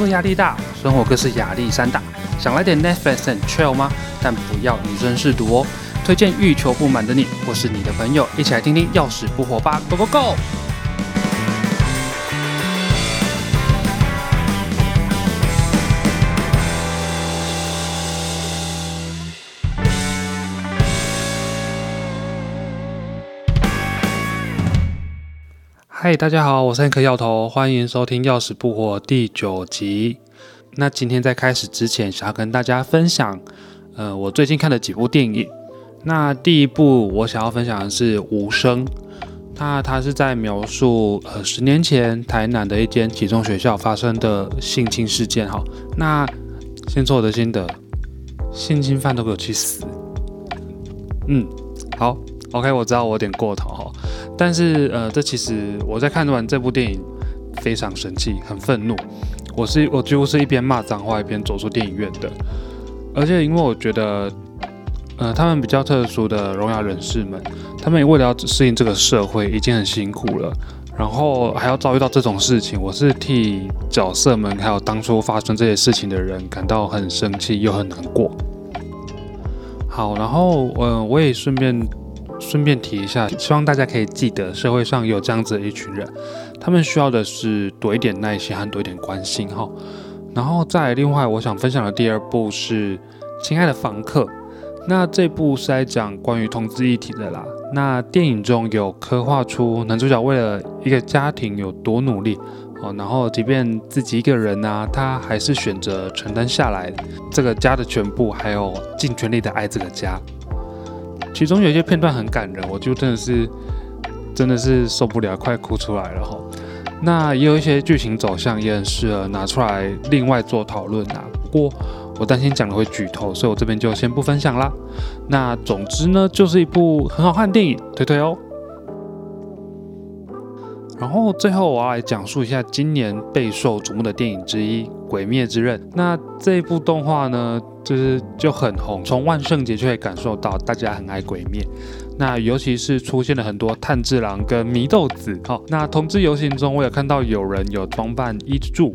作压力大，生活更是压力山大，想来点 Netflix and chill 吗？但不要以身试毒哦。推荐欲求不满的你，或是你的朋友，一起来听听要死不活吧！Go Go Go！嗨，大家好，我是颗药头，欢迎收听《要死不活》第九集。那今天在开始之前，想要跟大家分享，呃，我最近看的几部电影。那第一部我想要分享的是《无声》，那它是在描述呃十年前台南的一间集中学校发生的性侵事件。哈，那先说我的心得，性侵犯都给我去死。嗯，好，OK，我知道我有点过头。但是，呃，这其实我在看完这部电影，非常生气，很愤怒。我是我几乎是一边骂脏话一边走出电影院的。而且，因为我觉得，呃，他们比较特殊的聋哑人士们，他们为了要适应这个社会，已经很辛苦了，然后还要遭遇到这种事情，我是替角色们还有当初发生这些事情的人感到很生气又很难过。好，然后，嗯，我也顺便。顺便提一下，希望大家可以记得，社会上有这样子的一群人，他们需要的是多一点耐心和多一点关心哈。然后再另外，我想分享的第二部是《亲爱的房客》，那这部是在讲关于同志议题的啦。那电影中有刻画出男主角为了一个家庭有多努力哦，然后即便自己一个人啊，他还是选择承担下来这个家的全部，还有尽全力的爱这个家。其中有一些片段很感人，我就真的是真的是受不了，快哭出来了哈。那也有一些剧情走向也很适合拿出来另外做讨论啊。不过我担心讲的会剧透，所以我这边就先不分享啦。那总之呢，就是一部很好看的电影，推推哦。然后最后我要来讲述一下今年备受瞩目的电影之一《鬼灭之刃》。那这部动画呢，就是就很红，从万圣节就可以感受到大家很爱鬼灭。那尤其是出现了很多炭治郎跟祢豆子。好，那同志游行中，我有看到有人有装扮伊柱。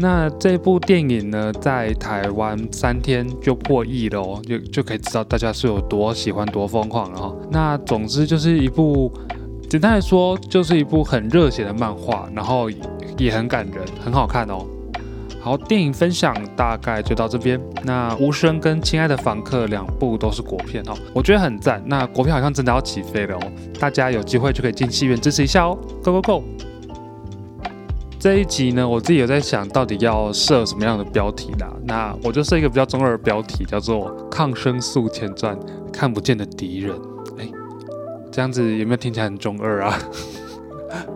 那这部电影呢，在台湾三天就破亿了哦，就就可以知道大家是有多喜欢、多疯狂了哈。那总之就是一部。简单来说，就是一部很热血的漫画，然后也很感人，很好看哦。好，电影分享大概就到这边。那《无声》跟《亲爱的房客》两部都是国片哦，我觉得很赞。那国片好像真的要起飞了哦，大家有机会就可以进戏院支持一下哦。Go Go Go！这一集呢，我自己有在想到底要设什么样的标题啦。那我就设一个比较中二的标题，叫做《抗生素前传：看不见的敌人》。这样子有没有听起来很中二啊？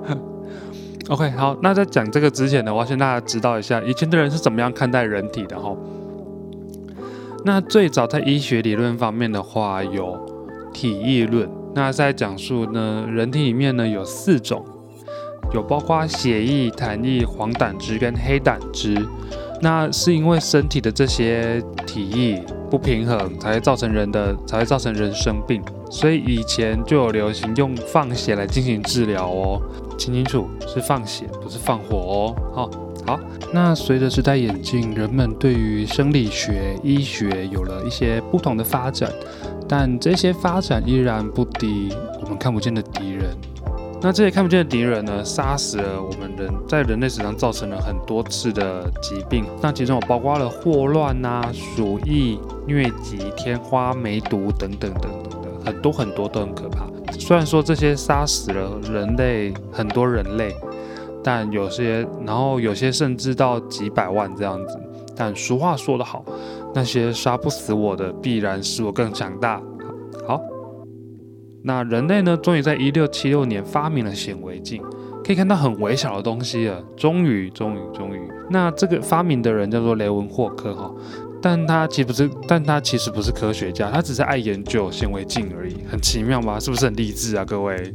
OK，好，那在讲这个之前呢，我要先大家知道一下以前的人是怎么样看待人体的哈。那最早在医学理论方面的话，有体液论，那在讲述呢，人体里面呢有四种，有包括血液、痰液、黄胆汁跟黑胆汁。那是因为身体的这些体液不平衡，才会造成人的才会造成人生病。所以以前就有流行用放血来进行治疗哦，听清楚是放血，不是放火哦。好，好。那随着时代演进，人们对于生理学、医学有了一些不同的发展，但这些发展依然不敌我们看不见的敌人。那这些看不见的敌人呢，杀死了我们人在人类史上造成了很多次的疾病。那其中有包括了霍乱啊、鼠疫、疟疾、天花、梅毒等等等等的。很多很多都很可怕。虽然说这些杀死了人类很多人类，但有些，然后有些甚至到几百万这样子。但俗话说得好，那些杀不死我的，必然使我更强大。好，那人类呢，终于在一六七六年发明了显微镜，可以看到很微小的东西了。终于，终于，终于。那这个发明的人叫做雷文霍克哈。但他其实不是，但他其实不是科学家，他只是爱研究显微镜而已，很奇妙吧？是不是很励志啊？各位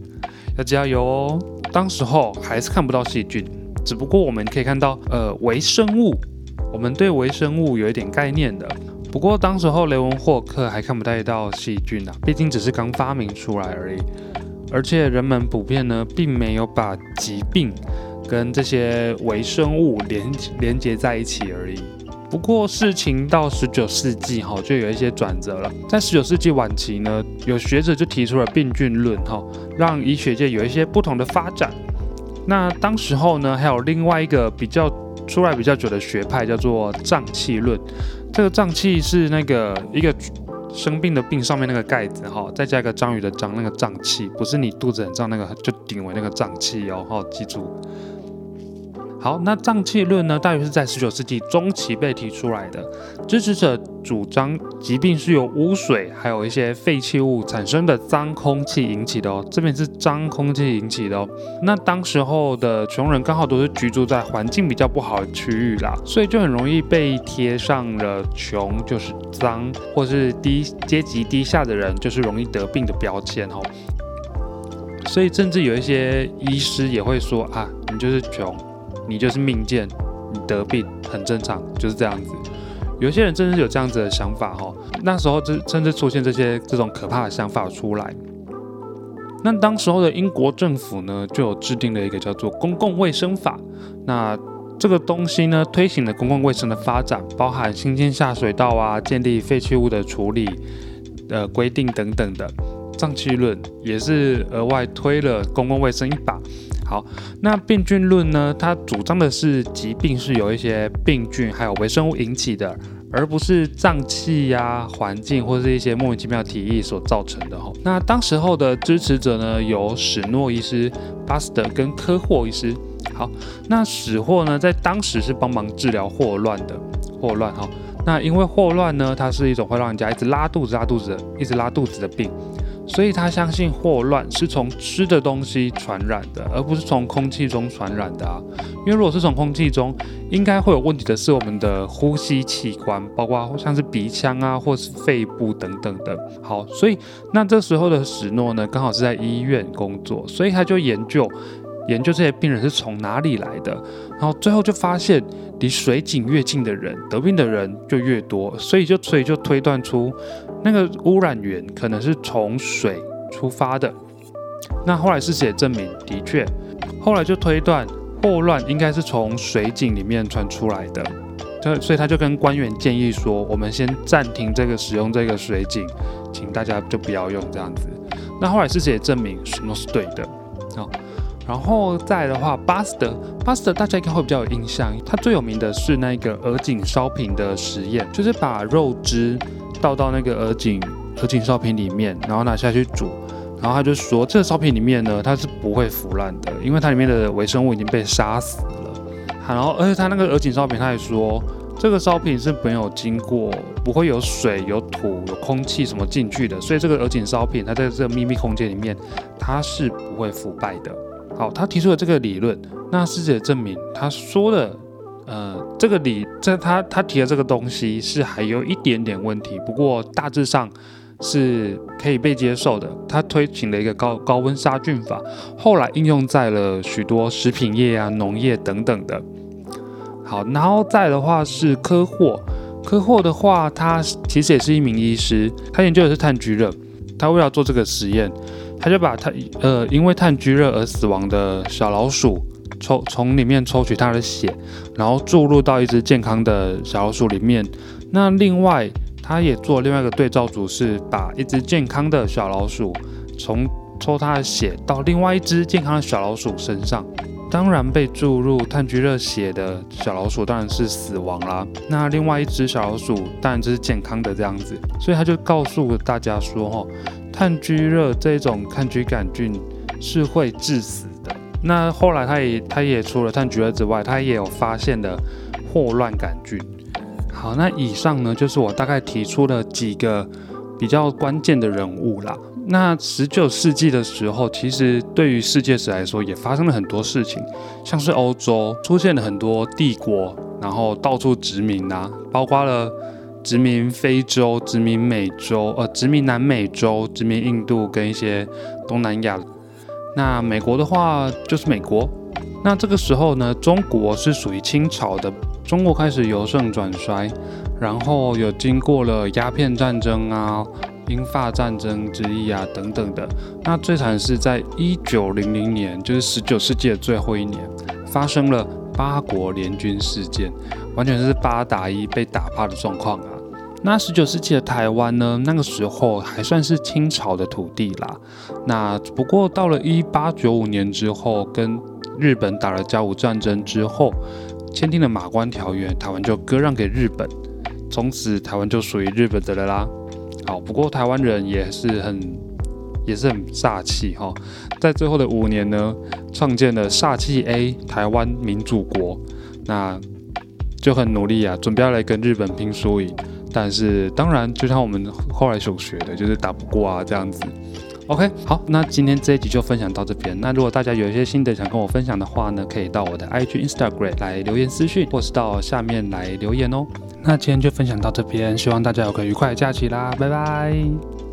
要加油哦！当时候还是看不到细菌，只不过我们可以看到，呃，微生物，我们对微生物有一点概念的。不过当时候雷文霍克还看不太到细菌啊，毕竟只是刚发明出来而已。而且人们普遍呢，并没有把疾病跟这些微生物连连接在一起而已。不过事情到十九世纪哈，就有一些转折了。在十九世纪晚期呢，有学者就提出了病菌论哈，让医学界有一些不同的发展。那当时候呢，还有另外一个比较出来比较久的学派，叫做脏器论。这个脏器是那个一个生病的病上面那个盖子哈，再加一个章鱼的章，那个脏器不是你肚子很胀那个，就顶为那个脏器哦，哈，记住。好，那脏器论呢，大约是在十九世纪中期被提出来的。支持者主张疾病是由污水还有一些废弃物产生的脏空气引起的哦，这边是脏空气引起的哦。那当时候的穷人刚好都是居住在环境比较不好的区域啦，所以就很容易被贴上了穷就是脏，或是低阶级低下的人就是容易得病的标签哦。所以甚至有一些医师也会说啊，你就是穷。你就是命贱，你得病很正常，就是这样子。有些人真的是有这样子的想法哈，那时候就甚至出现这些这种可怕的想法出来。那当时候的英国政府呢，就有制定了一个叫做公共卫生法。那这个东西呢，推行了公共卫生的发展，包含新建下水道啊，建立废弃物的处理的规定等等的。脏器论也是额外推了公共卫生一把。好，那病菌论呢？它主张的是疾病是由一些病菌还有微生物引起的，而不是脏器呀、环境或是一些莫名其妙体液所造成的。哈，那当时候的支持者呢，有史诺医师、巴斯德跟科霍医师。好，那史霍呢，在当时是帮忙治疗霍乱的。霍乱哈，那因为霍乱呢，它是一种会让人家一直拉肚子、拉肚子、一直拉肚子的病。所以他相信霍乱是从吃的东西传染的，而不是从空气中传染的啊。因为如果是从空气中，应该会有问题的是我们的呼吸器官，包括像是鼻腔啊，或是肺部等等的。好，所以那这时候的史诺呢，刚好是在医院工作，所以他就研究研究这些病人是从哪里来的，然后最后就发现。离水井越近的人，得病的人就越多，所以就所以就推断出那个污染源可能是从水出发的。那后来事实也证明，的确，后来就推断霍乱应该是从水井里面传出来的。就所以他就跟官员建议说，我们先暂停这个使用这个水井，请大家就不要用这样子。那后来事实也证明，什么是对的。好。然后再的话，巴斯德，巴斯德大家应该会比较有印象，他最有名的是那个鹅颈烧瓶的实验，就是把肉汁倒到那个鹅颈鹅颈烧瓶里面，然后拿下去煮，然后他就说，这个烧瓶里面呢，它是不会腐烂的，因为它里面的微生物已经被杀死了。然后，而且他那个鹅颈烧瓶，他还说，这个烧瓶是没有经过，不会有水、有土、有空气什么进去的，所以这个鹅颈烧瓶，它在这个秘密空间里面，它是不会腐败的。好，他提出了这个理论，那师姐证明他说的，呃，这个理在他他提的这个东西是还有一点点问题，不过大致上是可以被接受的。他推行了一个高高温杀菌法，后来应用在了许多食品业啊、农业等等的。好，然后再的话是科霍，科霍的话，他其实也是一名医师，他研究的是炭疽热，他为了做这个实验。他就把他呃因为炭疽热而死亡的小老鼠抽从里面抽取它的血，然后注入到一只健康的小老鼠里面。那另外他也做另外一个对照组，是把一只健康的小老鼠从抽它的血到另外一只健康的小老鼠身上。当然被注入炭疽热血的小老鼠当然是死亡啦。那另外一只小老鼠当然就是健康的这样子。所以他就告诉大家说，哦。炭疽热这种炭疽杆菌是会致死。那后来他也他也除了炭疽之外，他也有发现的霍乱杆菌。好，那以上呢就是我大概提出了几个比较关键的人物啦。那十九世纪的时候，其实对于世界史来说也发生了很多事情，像是欧洲出现了很多帝国，然后到处殖民啊，包括了。殖民非洲、殖民美洲、呃，殖民南美洲、殖民印度跟一些东南亚。那美国的话就是美国。那这个时候呢，中国是属于清朝的。中国开始由盛转衰，然后有经过了鸦片战争啊、英法战争之役啊等等的。那最惨是在一九零零年，就是十九世纪的最后一年。发生了八国联军事件，完全是八打一被打趴的状况啊。那十九世纪的台湾呢，那个时候还算是清朝的土地啦。那不过到了一八九五年之后，跟日本打了甲午战争之后，签订了马关条约，台湾就割让给日本，从此台湾就属于日本的了啦。好，不过台湾人也是很也是很煞气哈，在最后的五年呢，创建了煞气 A 台湾民主国，那就很努力啊，准备要来跟日本拼输赢。但是当然，就像我们后来所学的，就是打不过啊这样子。OK，好，那今天这一集就分享到这边。那如果大家有一些心得想跟我分享的话呢，可以到我的 IG、Instagram 来留言私讯，或是到下面来留言哦。那今天就分享到这边，希望大家有个愉快的假期啦，拜拜。